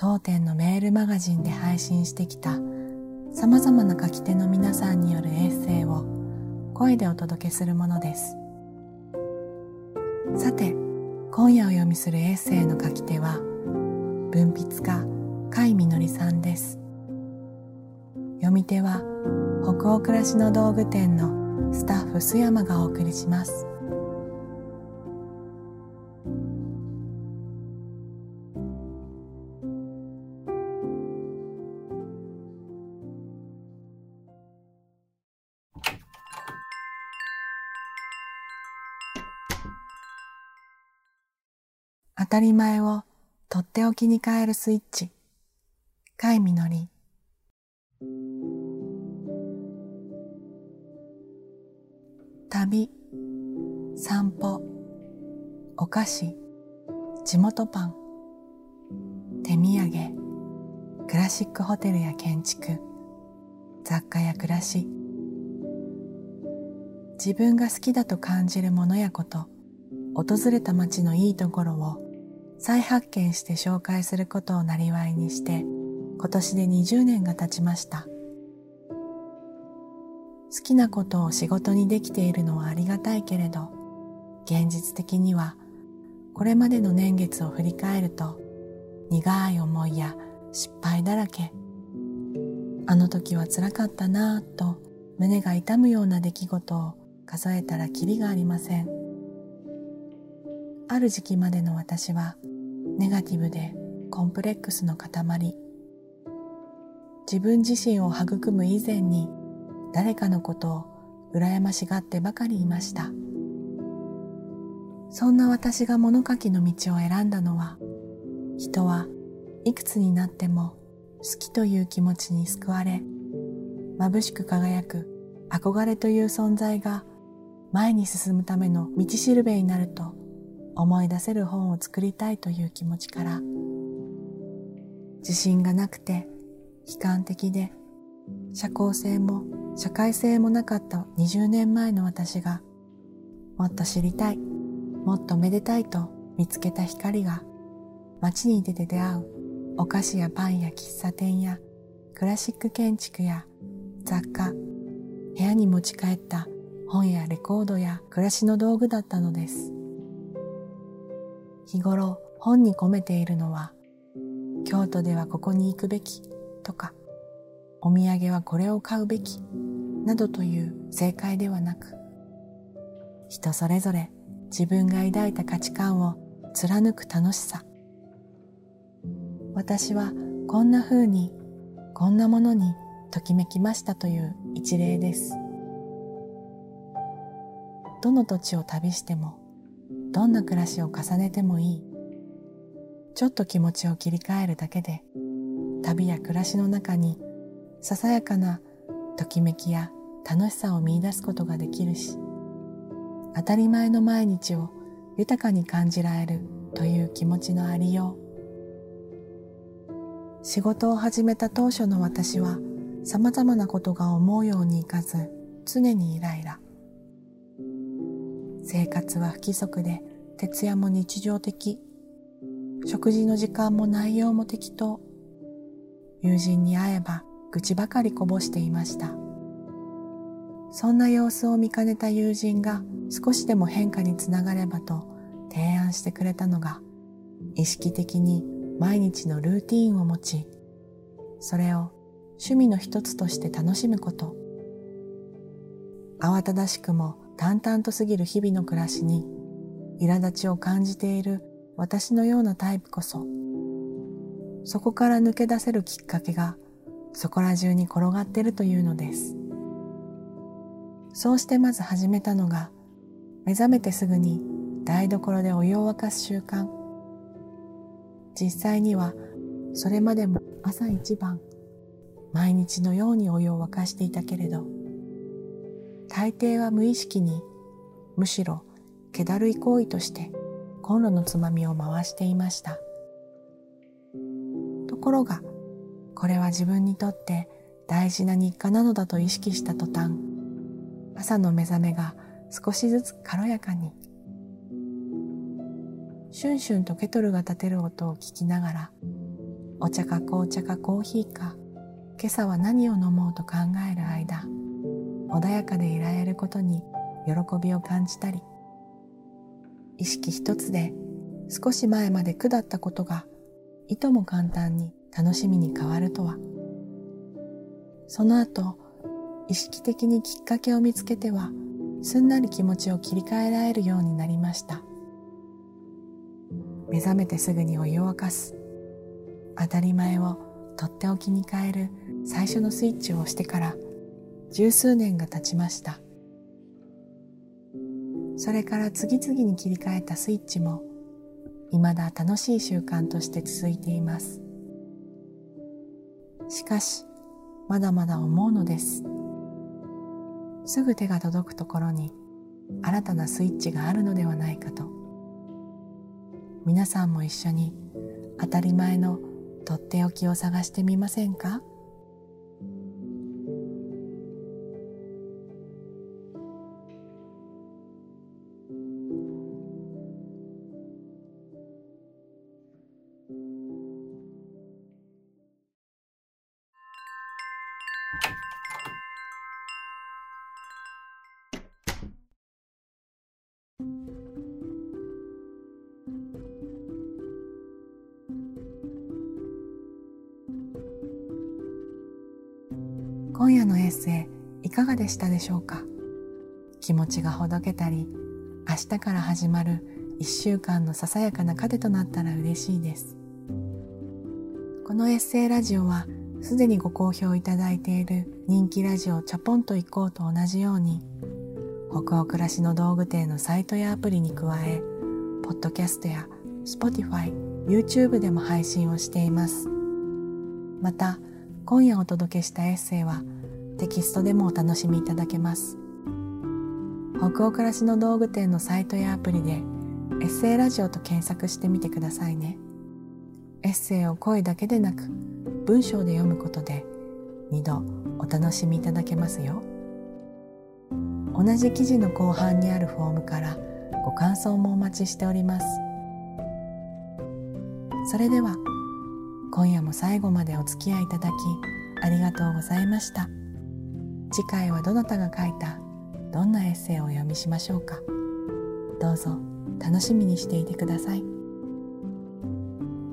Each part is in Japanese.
当店のメールマガジンで配信してきた様々な書き手の皆さんによるエッセイを声でお届けするものです。さて今夜お読みするエッセイの書き手は文筆家甲斐みのりさんです。読み手は北欧暮らしの道具店のスタッフ須山がお送りします。たり前をとっておきに変えるスイッチ。甲斐みのり。旅、散歩、お菓子、地元パン、手土産、クラシックホテルや建築、雑貨や暮らし、自分が好きだと感じるものやこと、訪れた街のいいところを再発見して紹介することをなりわいにして今年で20年が経ちました。好きなことを仕事にできているのはありがたいけれど現実的にはこれまでの年月を振り返ると苦い思いや失敗だらけ。あの時は辛かったなぁと胸が痛むような出来事を数えたらきりがありません。ある時期までの私はネガティブでコンプレックスの塊。自分自身を育む以前に誰かのことを羨ましがってばかりいました。そんな私が物書きの道を選んだのは人はいくつになっても好きという気持ちに救われ眩しく輝く憧れという存在が前に進むための道しるべになると思い出せる本を作りたいという気持ちから自信がなくて悲観的で社交性も社会性もなかった20年前の私がもっと知りたいもっとめでたいと見つけた光が街に出て出会うお菓子やパンや喫茶店やクラシック建築や雑貨部屋に持ち帰った本やレコードや暮らしの道具だったのです。日頃本に込めているのは京都ではここに行くべきとかお土産はこれを買うべきなどという正解ではなく人それぞれ自分が抱いた価値観を貫く楽しさ。私はこんな風にこんなものにときめきましたという一例です。どの土地を旅してもどんな暮らしを重ねてもいい。ちょっと気持ちを切り替えるだけで旅や暮らしの中にささやかなときめきや楽しさを見出すことができるし当たり前の毎日を豊かに感じられるという気持ちのありよう。仕事を始めた当初の私は様々なことが思うようにいかず常にイライラ。生活は不規則で徹夜も日常的。食事の時間も内容も適当。友人に会えば愚痴ばかりこぼしていました。そんな様子を見かねた友人が少しでも変化につながればと提案してくれたのが意識的に毎日のルーティーンを持ちそれを趣味の一つとして楽しむこと。慌ただしくも淡々と過ぎる日々の暮らしに苛立ちを感じている私のようなタイプこそそこから抜け出せるきっかけがそこら中に転がってるというのです。そうしてまず始めたのが目覚めてすぐに台所でお湯を沸かす習慣。実際にはそれまでも朝一番毎日のようにお湯を沸かしていたけれど大抵は無意識にむしろ気だるい行為としてコンロのつまみを回していました。ところがこれは自分にとって大事な日課なのだと意識した途端朝の目覚めが少しずつ軽やかに。シュンシュンとケトルが立てる音を聞きながらお茶か紅茶かコーヒーか今朝は何を飲もうと考える間穏やかでいられることに喜びを感じたり意識一つで少し前まで苦だったことがいとも簡単に楽しみに変わるとは。その後意識的にきっかけを見つけてはすんなり気持ちを切り替えられるようになりました。目覚めてすぐにお湯を沸かす。当たり前をとっておきに変える最初のスイッチを押してから十数年が経ちました。それから次々に切り替えたスイッチも未だ楽しい習慣として続いています。しかしまだまだ思うのです。すぐ手が届くところに新たなスイッチがあるのではないかと。皆さんも一緒に当たり前のとっておきを探してみませんか？今夜のエッセイいかがでしたでしょうか？気持ちがほどけたり明日から始まる一週間のささやかな糧となったら嬉しいです。このエッセイラジオはすでにご好評いただいている人気ラジオチャポンと行こうと同じように北欧暮らしの道具店のサイトやアプリに加えポッドキャストや Spotify、YouTube でも配信をしています。また今夜お届けしたエッセイはテキストでもお楽しみいただけます。北欧暮らしの道具店のサイトやアプリでエッセイラジオと検索してみてくださいね。エッセイを声だけでなく文章で読むことで2度お楽しみいただけますよ。同じ記事の後半にあるフォームからご感想もお待ちしております。それでは今夜も最後までお付き合いいただきありがとうございました。次回はどなたが書いたどんなエッセイをお読みしましょうか。どうぞ楽しみにしていてください。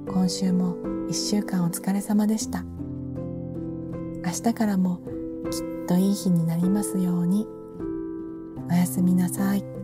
今週も一週間お疲れ様でした明日からもきっといい日になりますようにおやすみなさい。